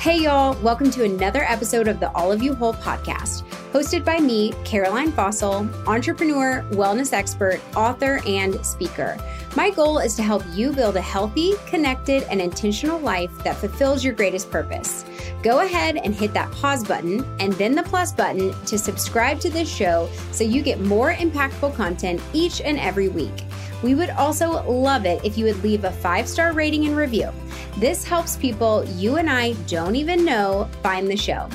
Hey, y'all, welcome to another episode of the All of You Whole podcast, hosted by me, Caroline Fausel, entrepreneur, wellness expert, author, and speaker. My goal is to help you build a healthy, connected, and intentional life that fulfills your greatest purpose. Go ahead and hit that pause button and then the plus button to subscribe to this show so you get more impactful content each and every week. We would also love it if you would leave a five star rating and review. This helps people you and I don't even know find the show.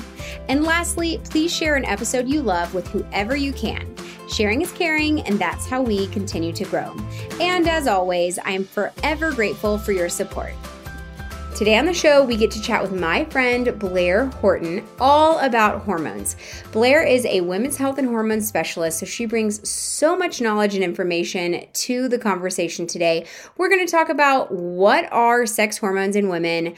And lastly, please share an episode you love with whoever you can. Sharing is caring, and that's how we continue to grow. And as always, I am forever grateful for your support. Today on the show, we get to chat with my friend Blair Horton all about hormones. Blair is a women's health and hormone specialist, so she brings so much knowledge and information to the conversation today. We're going to talk about what are sex hormones in women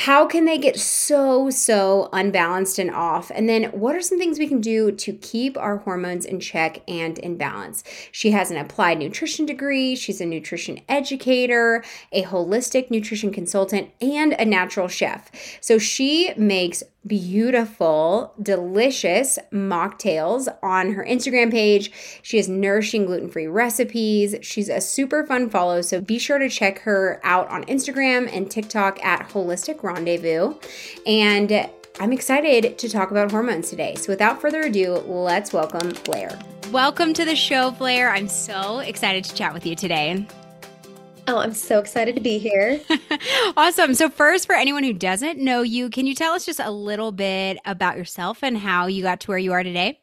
how can they get so, so unbalanced and off? And then what are some things we can do to keep our hormones in check and in balance? She has an applied nutrition degree, she's a nutrition educator, a holistic nutrition consultant, and a natural chef. So she makes beautiful, delicious mocktails on her Instagram page. She has nourishing gluten free recipes. She's a super fun follow, so be sure to check her out on Instagram and TikTok at Holistic Rendezvous. And I'm excited to talk about hormones today. So without further ado, let's welcome Blair. Welcome to the show, Blair. I'm so excited to chat with you today. Oh, I'm so excited to be here. awesome. So, first, for anyone who doesn't know you, can you tell us just a little bit about yourself and how you got to where you are today?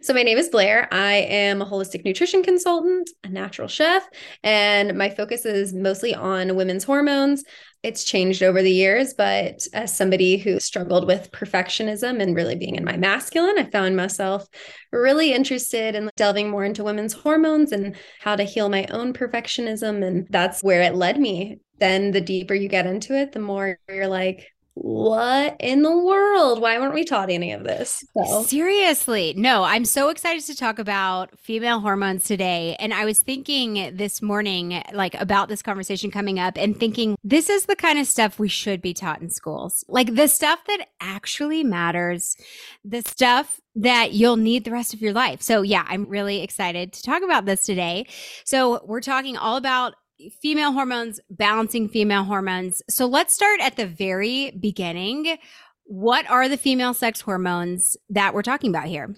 So, my name is Blair. I am a holistic nutrition consultant, a natural chef, and my focus is mostly on women's hormones. It's changed over the years, but as somebody who struggled with perfectionism and really being in my masculine, I found myself really interested in delving more into women's hormones and how to heal my own perfectionism. And that's where it led me. Then the deeper you get into it, the more you're like, what in the world? Why weren't we taught any of this? So. Seriously. No, I'm so excited to talk about female hormones today. And I was thinking this morning, like about this conversation coming up and thinking, this is the kind of stuff we should be taught in schools. Like the stuff that actually matters, the stuff that you'll need the rest of your life. So, yeah, I'm really excited to talk about this today. So, we're talking all about female hormones, balancing female hormones. So let's start at the very beginning. What are the female sex hormones that we're talking about here?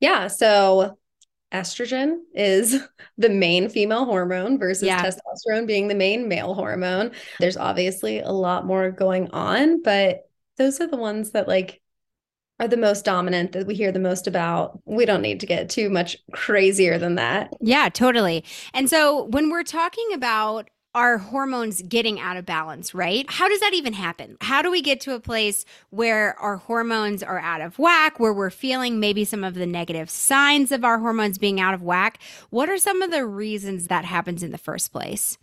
Yeah. So estrogen is the main female hormone versus yeah. testosterone being the main male hormone. There's obviously a lot more going on, but those are the ones that like are the most dominant that we hear the most about. We don't need to get too much crazier than that. Yeah, totally. And so when we're talking about our hormones getting out of balance, right? How does that even happen? How do we get to a place where our hormones are out of whack, where we're feeling maybe some of the negative signs of our hormones being out of whack? What are some of the reasons that happens in the first place?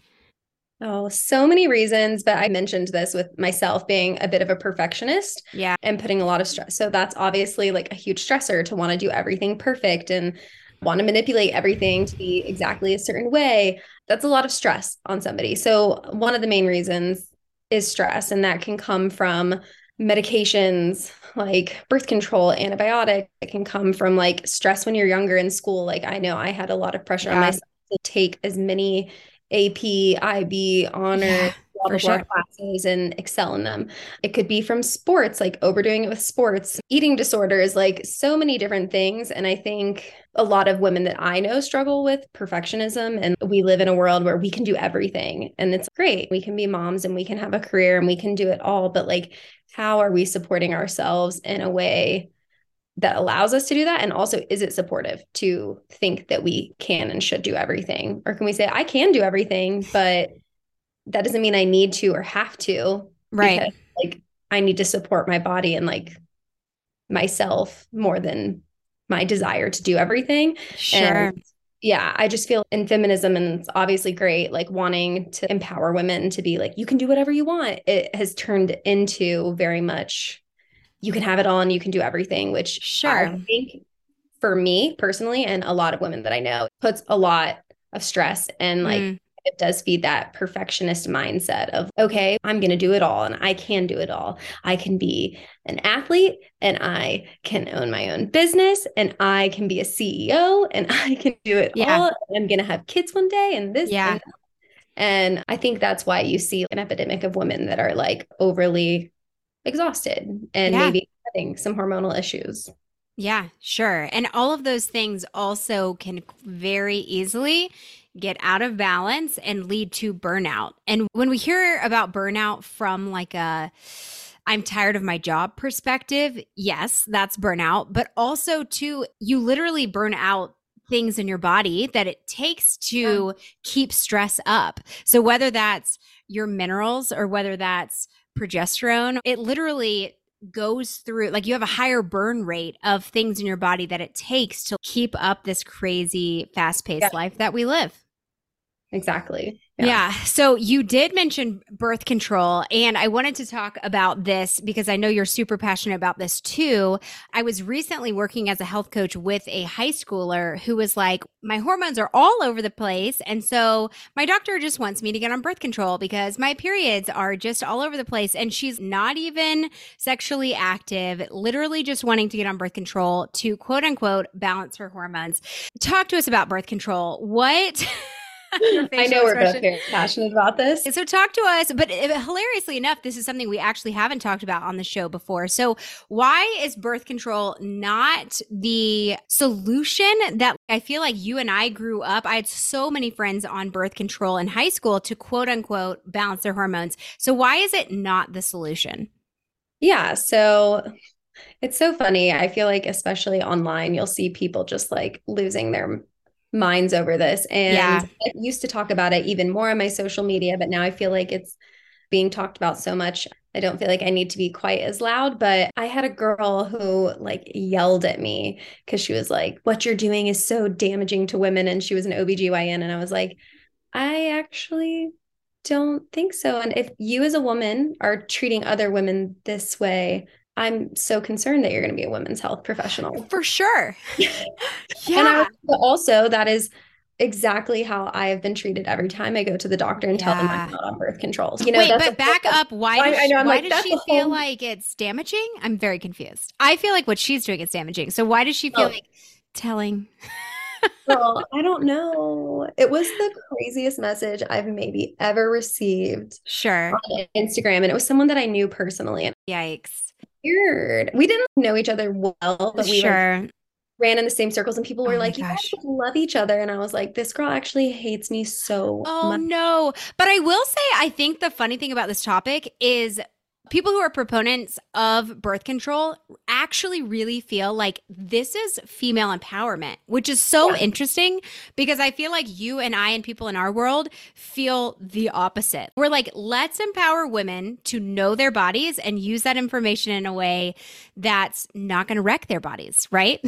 Oh, so many reasons. But I mentioned this with myself being a bit of a perfectionist. Yeah. And putting a lot of stress. So that's obviously like a huge stressor to want to do everything perfect and want to manipulate everything to be exactly a certain way. That's a lot of stress on somebody. So one of the main reasons is stress, and that can come from medications like birth control, antibiotic. It can come from like stress when you're younger in school. Like I know I had a lot of pressure yeah. on myself to take as many AP, IB, honor, yeah, blah, sure. classes and excel in them. It could be from sports, like overdoing it with sports, eating disorders, like so many different things. And I think a lot of women that I know struggle with perfectionism. And we live in a world where we can do everything. And it's great. We can be moms and we can have a career and we can do it all. But like, how are we supporting ourselves in a way that allows us to do that? And also, is it supportive to think that we can and should do everything? Or can we say, I can do everything, but that doesn't mean I need to or have to? Right. Because, like, I need to support my body and like myself more than my desire to do everything. Sure. And yeah, I just feel in feminism, and it's obviously great, like wanting to empower women to be like, you can do whatever you want. It has turned into very much you can have it all and you can do everything, which sure. I think for me personally, and a lot of women that I know, puts a lot of stress and like mm. it does feed that perfectionist mindset of, okay, I'm going to do it all and I can do it all. I can be an athlete and I can own my own business and I can be a CEO and I can do it yeah. all. I'm going to have kids one day and this. Yeah. And, and I think that's why you see an epidemic of women that are like overly exhausted and yeah. maybe having some hormonal issues. Yeah, sure. And all of those things also can very easily get out of balance and lead to burnout. And when we hear about burnout from like a I'm tired of my job perspective, yes, that's burnout, but also too you literally burn out things in your body that it takes to yeah. keep stress up. So whether that's your minerals or whether that's progesterone, it literally goes through like you have a higher burn rate of things in your body that it takes to keep up this crazy fast-paced yeah. life that we live. Exactly. Yeah. yeah. So you did mention birth control, and I wanted to talk about this because I know you're super passionate about this too. I was recently working as a health coach with a high schooler who was like, My hormones are all over the place. And so my doctor just wants me to get on birth control because my periods are just all over the place. And she's not even sexually active, literally just wanting to get on birth control to quote unquote balance her hormones. Talk to us about birth control. What? I know we're both very passionate about this. So talk to us, but uh, hilariously enough, this is something we actually haven't talked about on the show before. So why is birth control not the solution that I feel like you and I grew up? I had so many friends on birth control in high school to quote unquote balance their hormones. So why is it not the solution? Yeah. So it's so funny. I feel like, especially online, you'll see people just like losing their minds over this. And yeah. I used to talk about it even more on my social media, but now I feel like it's being talked about so much. I don't feel like I need to be quite as loud, but I had a girl who like yelled at me because she was like, What you're doing is so damaging to women. And she was an OBGYN. And I was like, I actually don't think so. And if you as a woman are treating other women this way, I'm so concerned that you're going to be a women's health professional. For sure. yeah. And I, also, that is exactly how I have been treated every time I go to the doctor and yeah. tell them I'm not on birth control. You know, Wait, but back up. Why does she, why like, does she feel whole... like it's damaging? I'm very confused. I feel like what she's doing is damaging. So why does she feel oh. like telling? well, I don't know. It was the craziest message I've maybe ever received. Sure. On Instagram. And it was someone that I knew personally. Yikes weird. We didn't know each other well, but we sure. Like, ran in the same circles and people were oh like, you guys love each other. And I was like, this girl actually hates me so much. oh, much. no. But I will say, I think the funny thing about this topic is people who are proponents of birth control actually really feel like this is female empowerment, which is so yeah. interesting because I feel like you and I and people in our world feel the opposite. We're like, let's empower women to know their bodies and use that information in a way that's not going to wreck their bodies, right?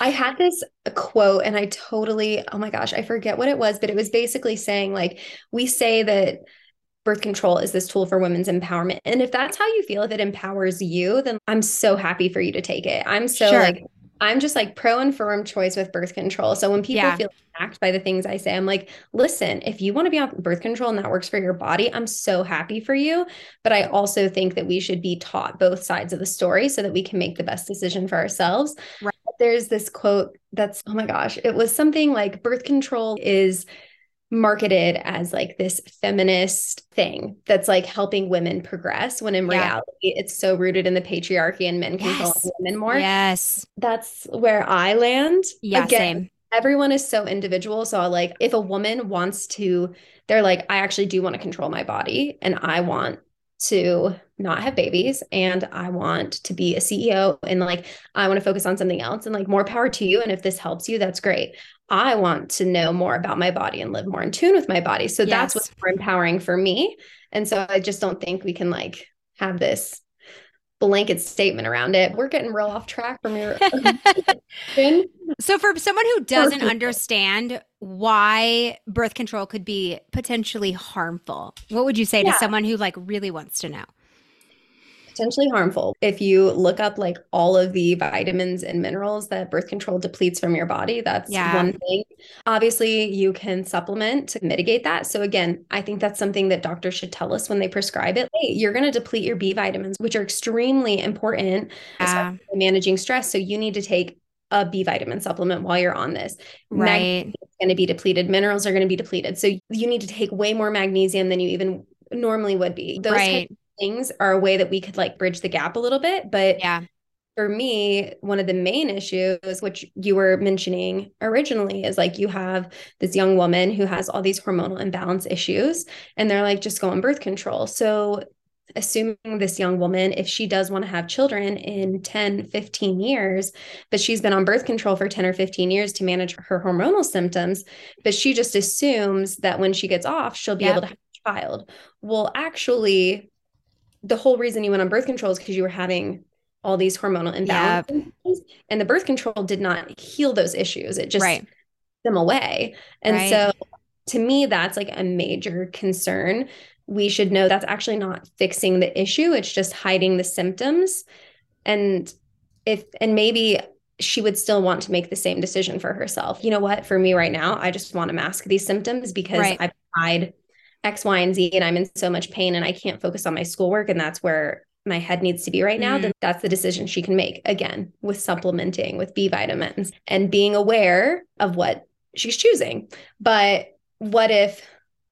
I had this quote and I totally, oh my gosh, I forget what it was, but it was basically saying like, we say that birth control is this tool for women's empowerment. And if that's how you feel, if it empowers you, then I'm so happy for you to take it. I'm so sure. like, I'm just like pro and firm choice with birth control. So when people yeah. feel attacked by the things I say, I'm like, listen, if you want to be on birth control and that works for your body, I'm so happy for you. But I also think that we should be taught both sides of the story so that we can make the best decision for ourselves. Right. There's this quote that's, oh my gosh, it was something like birth control is marketed as like this feminist thing that's like helping women progress when in yeah. reality it's so rooted in the patriarchy and men controlling yes. women more. Yes. That's where I land. Yeah, Again, same. Everyone is so individual. So like if a woman wants to, they're like, I actually do want to control my body and I want to not have babies and I want to be a CEO and like I want to focus on something else and like more power to you and if this helps you that's great. I want to know more about my body and live more in tune with my body. So yes. that's what's more empowering for me. And so I just don't think we can like have this blanket statement around it. We're getting real off track from your So for someone who doesn't understand why birth control could be potentially harmful, what would you say yeah. to someone who like really wants to know? Potentially harmful. If you look up like all of the vitamins and minerals that birth control depletes from your body, that's yeah. one thing. Obviously, you can supplement to mitigate that. So again, I think that's something that doctors should tell us when they prescribe it. Hey, you're going to deplete your B vitamins, which are extremely important yeah. managing stress. So you need to take a B vitamin supplement while you're on this. Right. going to be depleted. Minerals are going to be depleted. So you need to take way more magnesium than you even normally would be. Those right things are a way that we could like bridge the gap a little bit. But yeah. For me, one of the main issues, which you were mentioning originally, is like you have this young woman who has all these hormonal imbalance issues, and they're like, just go on birth control. So assuming this young woman if she does want to have children in 10 15 years but she's been on birth control for 10 or 15 years to manage her hormonal symptoms but she just assumes that when she gets off she'll be yep. able to have a child well actually the whole reason you went on birth control is because you were having all these hormonal imbalances yep. and the birth control did not heal those issues it just right. them away and right. so to me that's like a major concern we should know that's actually not fixing the issue it's just hiding the symptoms and if and maybe she would still want to make the same decision for herself you know what for me right now i just want to mask these symptoms because right. i've tried X, Y, and Z, and I'm in so much pain and I can't focus on my schoolwork, and that's where my head needs to be right now, mm. then that's the decision she can make again with supplementing with B vitamins and being aware of what she's choosing. But what if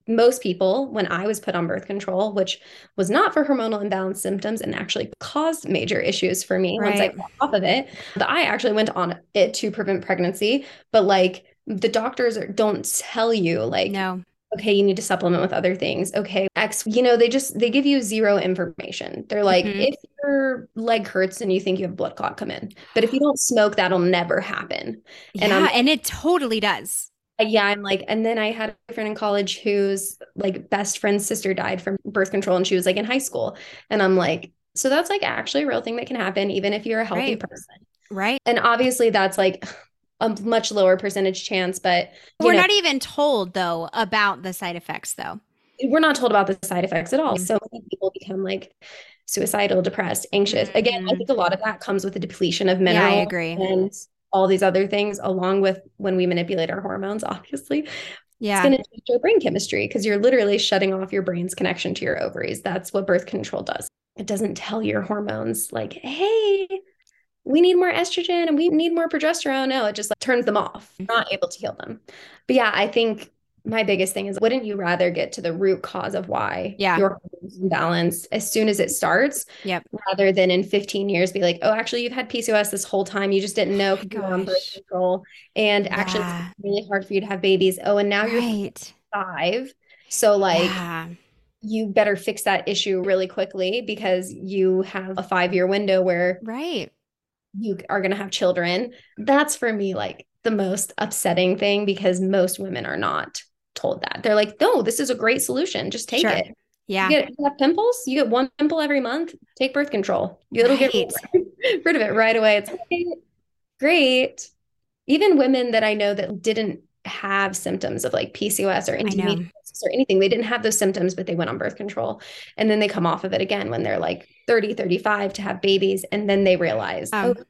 most people, when I was put on birth control, which was not for hormonal imbalance symptoms and actually caused major issues for me right. once I got off of it, I actually went on it to prevent pregnancy. But like the doctors don't tell you, like, no okay you need to supplement with other things. Okay x you know they just they give you zero information. They're like mm-hmm. if your leg hurts and you think you have blood clot come in. But if you don't smoke that'll never happen. And yeah, and it totally does. Yeah i'm like and then i had a friend in college whose like best friend's sister died from birth control and she was like in high school. And i'm like so that's like actually a real thing that can happen even if you're a healthy right. person. Right. And obviously that's like a much lower percentage chance but we're know, not even told though about the side effects though we're not told about the side effects at all mm-hmm. so many people become like suicidal depressed anxious mm-hmm. again i think a lot of that comes with the depletion of minerals yeah, i agree and all these other things along with when we manipulate our hormones obviously yeah. It's going to change your brain chemistry because you're literally shutting off your brain's connection to your ovaries. That's what birth control does. It doesn't tell your hormones, like, hey, we need more estrogen and we need more progesterone. No, it just like turns them off, mm-hmm. not able to heal them. But yeah, I think my biggest thing is wouldn't you rather get to the root cause of why yeah. your imbalance as soon as it starts yep. rather than in 15 years be like oh actually you've had pcos this whole time you just didn't know because oh birth control and yeah. actually it's really hard for you to have babies oh and now right. you're five so like yeah. you better fix that issue really quickly because you have a five year window where right you are going to have children. That's for me like the most upsetting thing because most women are not told that. They're like, no, this is a great solution. Just take sure. it. Yeah. You, get, you have pimples, you get one pimple every month, take birth control. It'll right. get rid of it right away. It's great. Even women that I know that didn't have symptoms of like PCOS or endometriosis or anything. They didn't have those symptoms, but they went on birth control. And then they come off of it again when they're like 30, 35 to have babies. And then they realize, um, oh,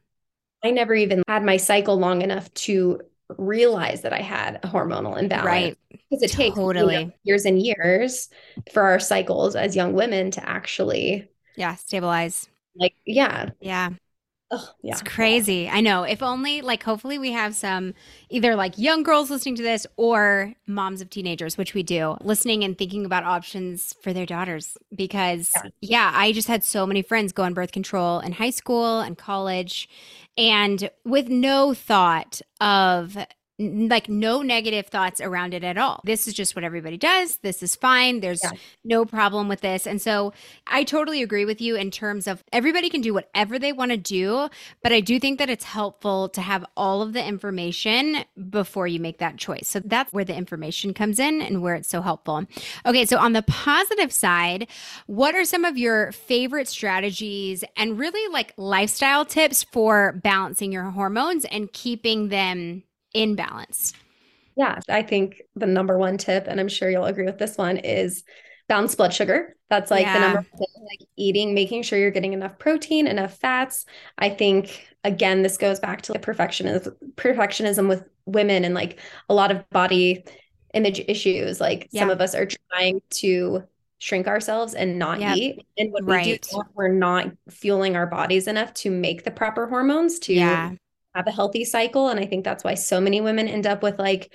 I never even had my cycle long enough to realize that I had a hormonal imbalance. Right. Because it takes totally. You know, years and years for our cycles as young women to actually Yeah, stabilize. Like, yeah. Yeah. Ugh, yeah. It's crazy. I know. If only, like, hopefully we have some either like young girls listening to this or moms of teenagers, which we do, listening and thinking about options for their daughters. Because, yeah, yeah I just had so many friends go on birth control in high school and college and with no thought of like no negative thoughts around it at all. This is just what everybody does. This is fine. There's yeah. no problem with this. And so I totally agree with you in terms of everybody can do whatever they want to do, but I do think that it's helpful to have all of the information before you make that choice. So that's where the information comes in and where it's so helpful. Okay, so on the positive side, what are some of your favorite strategies and really like lifestyle tips for balancing your hormones and keeping them in balance? Yeah, I think the number one tip, and I'm sure you'll agree with this one, is balanced blood sugar. That's like yeah. the number one thing. Like eating, making sure you're getting enough protein, enough fats. I think again, this goes back to like perfectionism, perfectionism with women and like a lot of body image issues. Like yeah. some of us are trying to shrink ourselves and not yep. eat. And when right. we do we're not fueling our bodies enough to make the proper hormones to yeah. Have a healthy cycle. And I think that's why so many women end up with like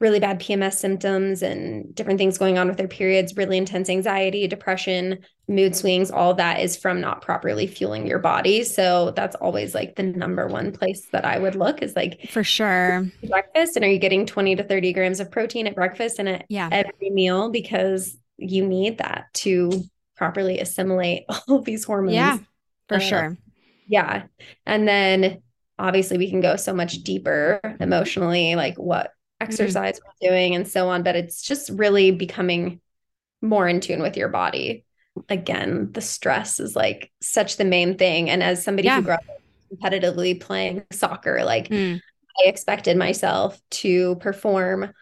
really bad PMS symptoms and different things going on with their periods, really intense anxiety, depression, mood swings, all that is from not properly fueling your body. So that's always like the number one place that I would look is like for sure breakfast. And are you getting 20 to 30 grams of protein at breakfast and at yeah. every meal? Because you need that to properly assimilate all of these hormones. Yeah, for uh, sure. Yeah. And then obviously we can go so much deeper emotionally, like what Mm-hmm. exercise mm-hmm. we're doing and so on but it's just really becoming more in tune with your body again the stress is like such the main thing and as somebody yeah. who grew up competitively playing soccer like mm. i expected myself to perform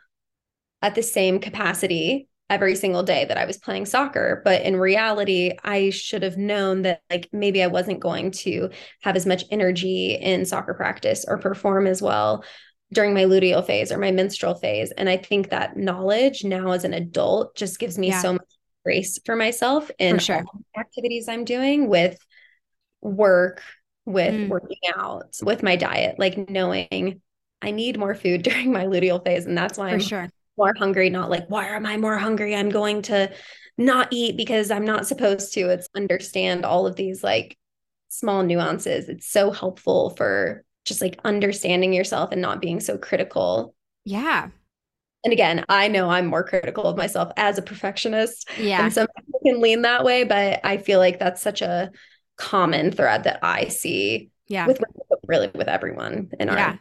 at the same capacity every single day that i was playing soccer but in reality i should have known that like maybe i wasn't going to have as much energy in soccer practice or perform as well during my luteal phase or my menstrual phase. And I think that knowledge now as an adult just gives me yeah. so much grace for myself in for sure. activities I'm doing with work, with mm. working out, with my diet, like knowing I need more food during my luteal phase. And that's why for I'm sure. More hungry, not like, why am I more hungry? I'm going to not eat because I'm not supposed to. It's understand all of these like small nuances. It's so helpful for just like understanding yourself and not being so critical. Yeah. And again, I know I'm more critical of myself as a perfectionist. Yeah. And some people can lean that way, but I feel like that's such a common thread that I see. Yeah. With really with everyone in yeah. our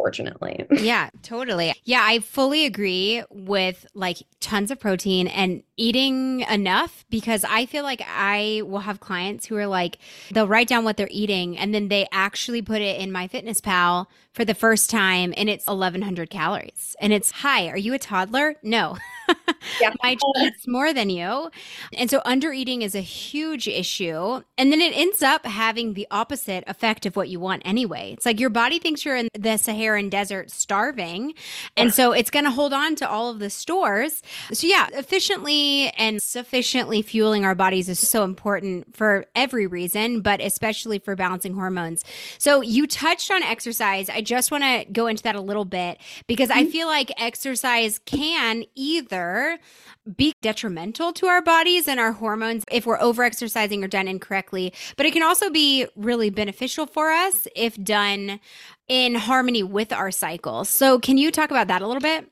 unfortunately. yeah, totally. Yeah, I fully agree with like tons of protein and eating enough because I feel like I will have clients who are like, they'll write down what they're eating and then they actually put it in MyFitnessPal for the first time and it's 1100 calories. And it's, hi, are you a toddler? No. yeah. My eats more than you. And so under eating is a huge issue. And then it ends up having the opposite effect of what you want anyway. It's like your body thinks you're in the Saharan desert starving. And so it's going to hold on to all of the stores. So yeah, efficiently and sufficiently fueling our bodies is so important for every reason, but especially for balancing hormones. So you touched on exercise. I just want to go into that a little bit because I mm-hmm. feel like exercise can either be detrimental to our bodies and our hormones if we're over exercising or done incorrectly, but it can also be really beneficial for us if done in harmony with our cycle. So, can you talk about that a little bit?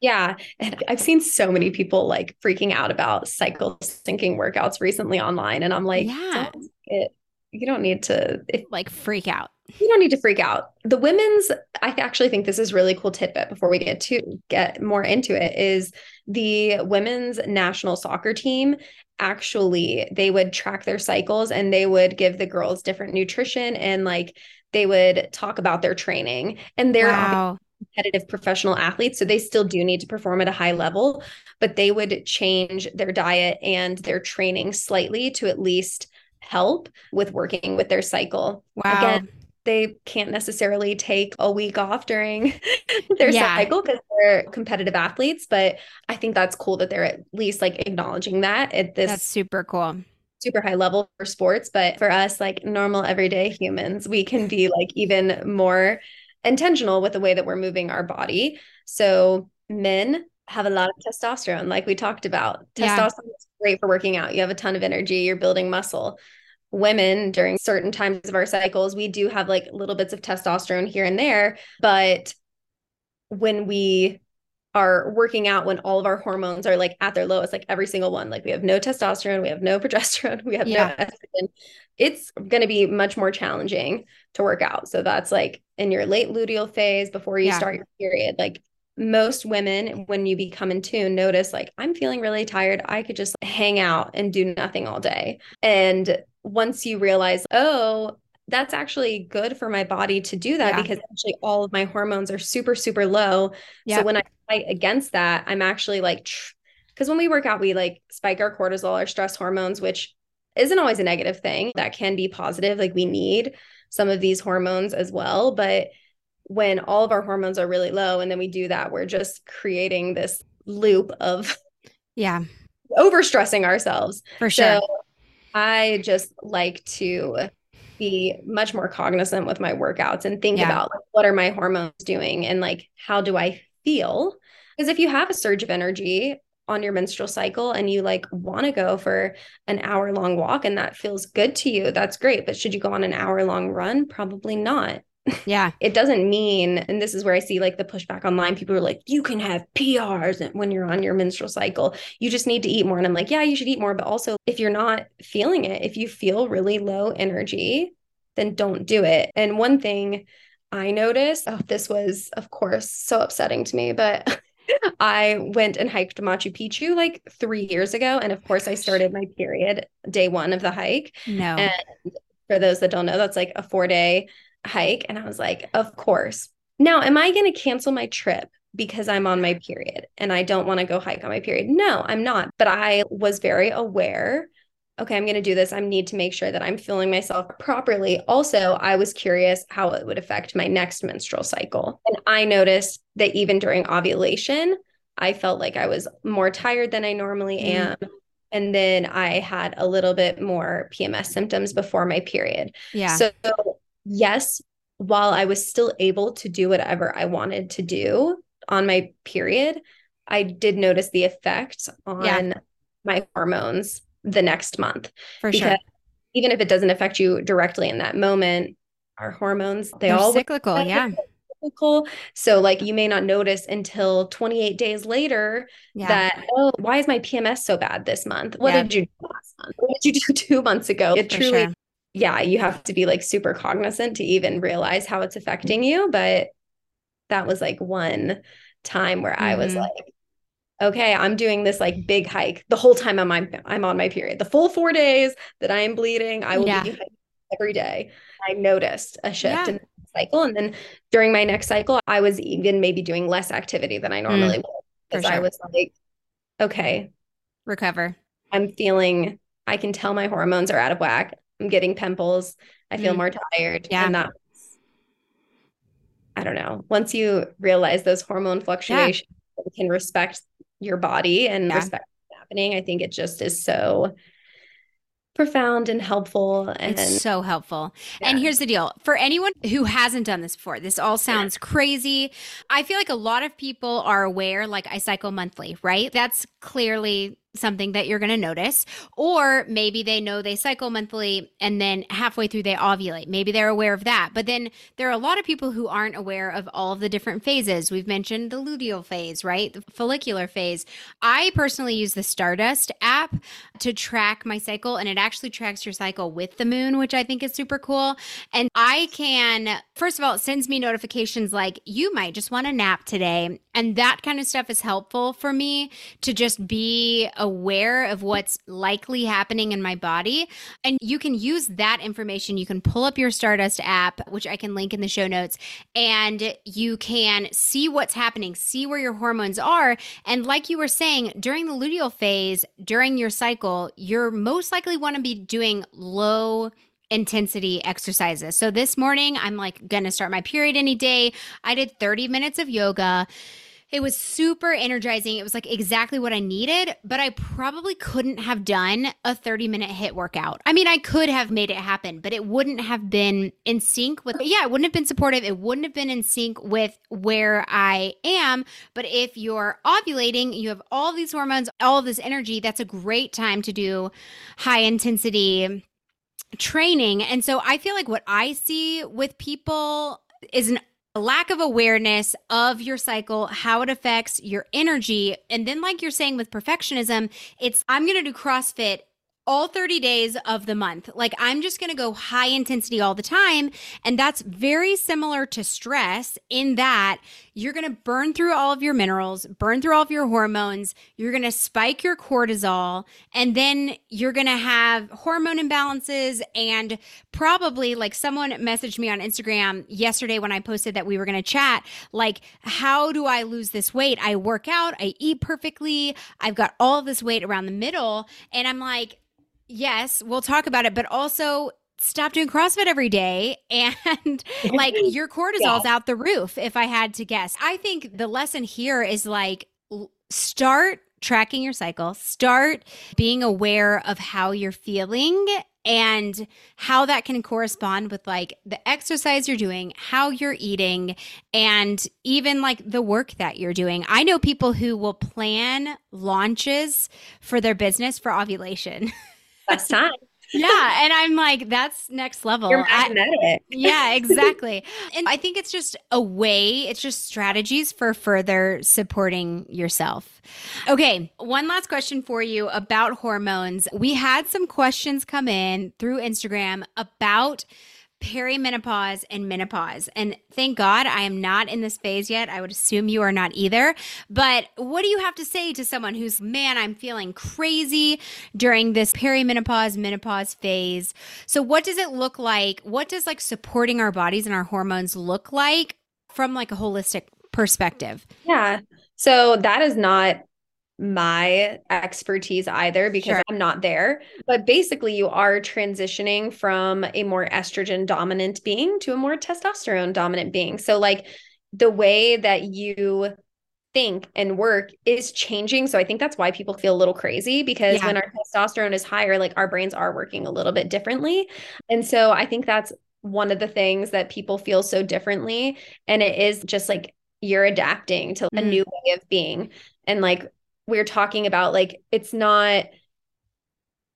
Yeah. And I've seen so many people like freaking out about cycle syncing workouts recently online. And I'm like, yeah, it, you don't need to if, like freak out you don't need to freak out. The women's, I actually think this is really cool tidbit before we get to get more into it is the women's national soccer team actually they would track their cycles and they would give the girls different nutrition and like they would talk about their training and they're wow. competitive professional athletes so they still do need to perform at a high level but they would change their diet and their training slightly to at least help with working with their cycle wow Again, they can't necessarily take a week off during their yeah. cycle because they're competitive athletes. But I think that's cool that they're at least like acknowledging that at this that's super cool. Super high level for sports, but for us, like normal everyday humans, we can be like even more intentional with the way that we're moving our body. So, men have a lot of testosterone, like we talked about. Testosterone yeah. is great for working out. You have a ton of energy, you're building muscle women during certain times of our cycles, we do have like little bits of testosterone here and there. But when we are working out, when all of our hormones are like at their lowest, like every single one, like we have no testosterone, we have no progesterone, we have yeah. no estrogen, it's going to be much more challenging to work out. So that's like in your late luteal phase before you yeah. start your period, like most women when you become in tune notice like i'm feeling really tired i could just hang out and do nothing all day and once you realize, oh, that's actually good for my body to do that yeah. because actually all of my hormones are super, super low. Yeah. So when I fight against that, I'm actually like, because when we work out, we like spike our cortisol, our stress hormones, which isn't always a negative thing. That can be positive. Like we need some of these hormones as well. But when all of our hormones are really low and then we do that, we're just creating this loop of yeah, overstressing ourselves. For sure. So I just like to be much more cognizant with my workouts and think yeah. about like, what are my hormones doing and like how do I feel? Because if you have a surge of energy on your menstrual cycle and you like want to go for an hour long walk and that feels good to you, that's great. But should you go on an hour long run? Probably not. Yeah. it doesn't mean, and this is where I see like the pushback online. People are like, you can have PRs when you're on your menstrual cycle. You just need to eat more. And I'm like, yeah, you should eat more. But also, if you're not feeling it, if you feel really low energy, then don't do it. And one thing I noticed, oh, this was, of course, so upsetting to me, but I went and hiked Machu Picchu like three years ago. And of oh course, I started my period day one of the hike. No. And for those that don't know, that's like a four day hike. And I was like, of course. Now, am I going to cancel my trip because I'm on my period and I don't want to go hike on my period? No, I'm not. But I was very aware okay, I'm going to do this. I need to make sure that I'm feeling myself properly. Also, I was curious how it would affect my next menstrual cycle. And I noticed that even during ovulation, I felt like I was more tired than I normally mm. am. And then I had a little bit more PMS symptoms before my period. Yeah. So, yes, while I was still able to do whatever I wanted to do on my period, I did notice the effect on yeah. my hormones the next month. For because sure. Even if it doesn't affect you directly in that moment, our hormones, they They're all cyclical. Yeah. Cyclical. So, like, you may not notice until 28 days later yeah. that, oh, why is my PMS so bad this month? What yeah. did you do last month? What did you do two months ago? It For truly, sure. Yeah, you have to be like super cognizant to even realize how it's affecting you. But that was like one time where mm-hmm. I was mm-hmm. like, okay, I'm doing this like big hike the whole time I'm on, I'm on my period. The full four days that I am bleeding, I will yeah. be every day. I noticed a shift yeah. in the cycle. And then during my next cycle, I was even maybe doing less activity than I normally mm, would because sure. I was like, okay, recover. I'm feeling, I can tell my hormones are out of whack. I'm getting pimples. I feel mm. more tired. Yeah. And that, I don't know. Once you realize those hormone fluctuations, yeah. can respect your body and yeah. respect what's happening. I think it just is so profound and helpful and it's so helpful yeah. and here's the deal for anyone who hasn't done this before this all sounds crazy i feel like a lot of people are aware like i cycle monthly right that's clearly something that you're going to notice. Or maybe they know they cycle monthly and then halfway through they ovulate. Maybe they're aware of that. But then there are a lot of people who aren't aware of all of the different phases. We've mentioned the luteal phase, right? The follicular phase. I personally use the Stardust app to track my cycle and it actually tracks your cycle with the moon, which I think is super cool. And I can, first of all, it sends me notifications like you might just want a nap today. And that kind of stuff is helpful for me to just be aware of what's likely happening in my body. And you can use that information. You can pull up your Stardust app, which I can link in the show notes, and you can see what's happening, see where your hormones are. And like you were saying, during the luteal phase, during your cycle, you're most likely want to be doing low intensity exercises. So this morning, I'm like going to start my period any day. I did 30 minutes of yoga. It was super energizing. It was like exactly what I needed, but I probably couldn't have done a 30 minute HIIT workout. I mean, I could have made it happen, but it wouldn't have been in sync with, yeah, it wouldn't have been supportive. It wouldn't have been in sync with where I am. But if you're ovulating, you have all these hormones, all of this energy, that's a great time to do high intensity training. And so I feel like what I see with people is an a lack of awareness of your cycle, how it affects your energy. And then, like you're saying with perfectionism, it's I'm going to do CrossFit all 30 days of the month. Like I'm just going to go high intensity all the time. And that's very similar to stress in that you're going to burn through all of your minerals, burn through all of your hormones. You're going to spike your cortisol. And then you're going to have hormone imbalances. And probably like someone messaged me on Instagram yesterday when I posted that we were going to chat, like, how do I lose this weight? I work out, I eat perfectly, I've got all this weight around the middle. And I'm like, yes, we'll talk about it, but also stop doing CrossFit every day and like your cortisol's yeah. out the roof if I had to guess. I think the lesson here is like start tracking your cycle, start being aware of how you're feeling and how that can correspond with like the exercise you're doing, how you're eating, and even like the work that you're doing. I know people who will plan launches for their business for ovulation. Best time yeah. And I'm like, that's next level. You're magnetic. I, yeah, exactly. and I think it's just a way, it's just strategies for further supporting yourself. Okay. One last question for you about hormones. We had some questions come in through Instagram about perimenopause and menopause. And thank God I am not in this phase yet. I would assume you are not either. But what do you have to say to someone who's, man, I'm feeling crazy during this perimenopause, menopause phase? So, what does it look like? What does like supporting our bodies and our hormones look like from like a holistic perspective? Yeah. So, that is not my expertise either because sure. I'm not there. But basically, you are transitioning from a more estrogen dominant being to a more testosterone dominant being. So, like the way that you think and work is changing. So, I think that's why people feel a little crazy because yeah. when our testosterone is higher, like our brains are working a little bit differently. And so, I think that's one of the things that people feel so differently. And it is just like you're adapting to mm. a new way of being. And like we're talking about like it's not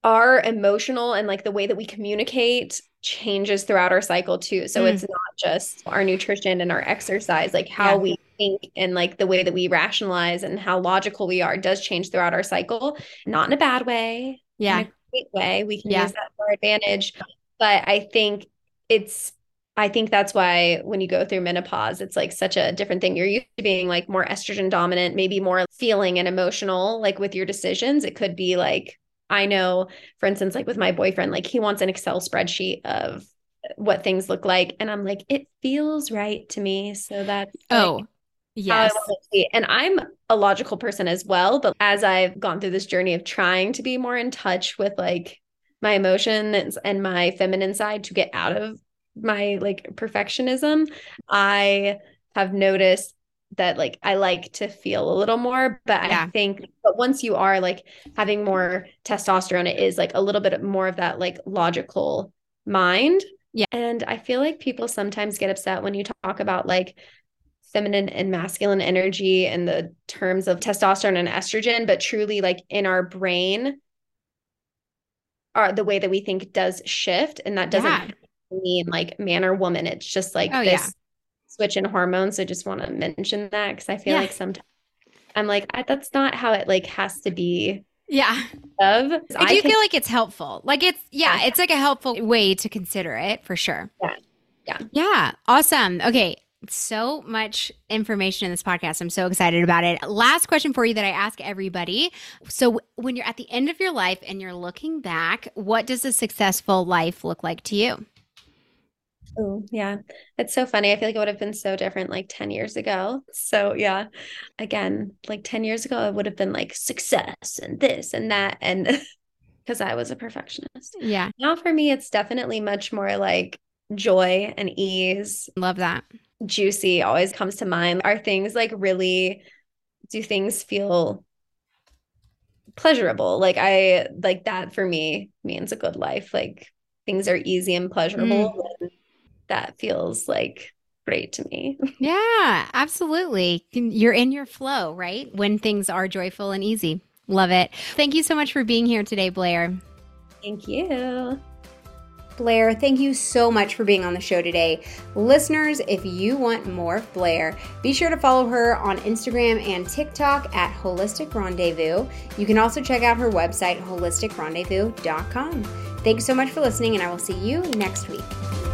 our emotional and like the way that we communicate changes throughout our cycle too. So mm. it's not just our nutrition and our exercise, like how yeah. we think and like the way that we rationalize and how logical we are does change throughout our cycle, not in a bad way. Yeah. In a great way. We can yeah. use that for our advantage. But I think it's I think that's why when you go through menopause, it's like such a different thing. You're used to being like more estrogen dominant, maybe more feeling and emotional, like with your decisions. It could be like, I know, for instance, like with my boyfriend, like he wants an Excel spreadsheet of what things look like. And I'm like, it feels right to me. So that's oh, like, yes. And I'm a logical person as well. But as I've gone through this journey of trying to be more in touch with like my emotions and my feminine side to get out of my like perfectionism, I have noticed that like I like to feel a little more, but yeah. I think but once you are like having more testosterone, it is like a little bit more of that like logical mind. Yeah. And I feel like people sometimes get upset when you talk about like feminine and masculine energy and the terms of testosterone and estrogen, but truly like in our brain, are the way that we think does shift and that doesn't yeah mean like man or woman. It's just like oh, this yeah. switch in hormones. I just want to mention that because I feel yeah. like sometimes I'm like, I, that's not how it like has to be. Yeah. Of I do can, feel like it's helpful. Like it's yeah, yeah, it's like a helpful way to consider it for sure. Yeah. Yeah. Yeah. Awesome. Okay so much information in this podcast. I'm so excited about it. Last question for you that I ask everybody. So, when you're at the end of your life and you're looking back, what does a successful life look like to you? Oh, yeah. It's so funny. I feel like it would have been so different like 10 years ago. So, yeah. Again, like 10 years ago, it would have been like success and this and that. And because I was a perfectionist. Yeah. Now for me, it's definitely much more like joy and ease. Love that. Juicy always comes to mind. Are things like really, do things feel pleasurable? Like, I like that for me means a good life. Like, things are easy and pleasurable. Mm that feels like great to me. Yeah, absolutely. You're in your flow, right? When things are joyful and easy. Love it. Thank you so much for being here today, Blair. Thank you. Blair, thank you so much for being on the show today. Listeners, if you want more of Blair, be sure to follow her on Instagram and TikTok at Holistic Rendezvous. You can also check out her website, holisticrendezvous.com. Thanks so much for listening, and I will see you next week.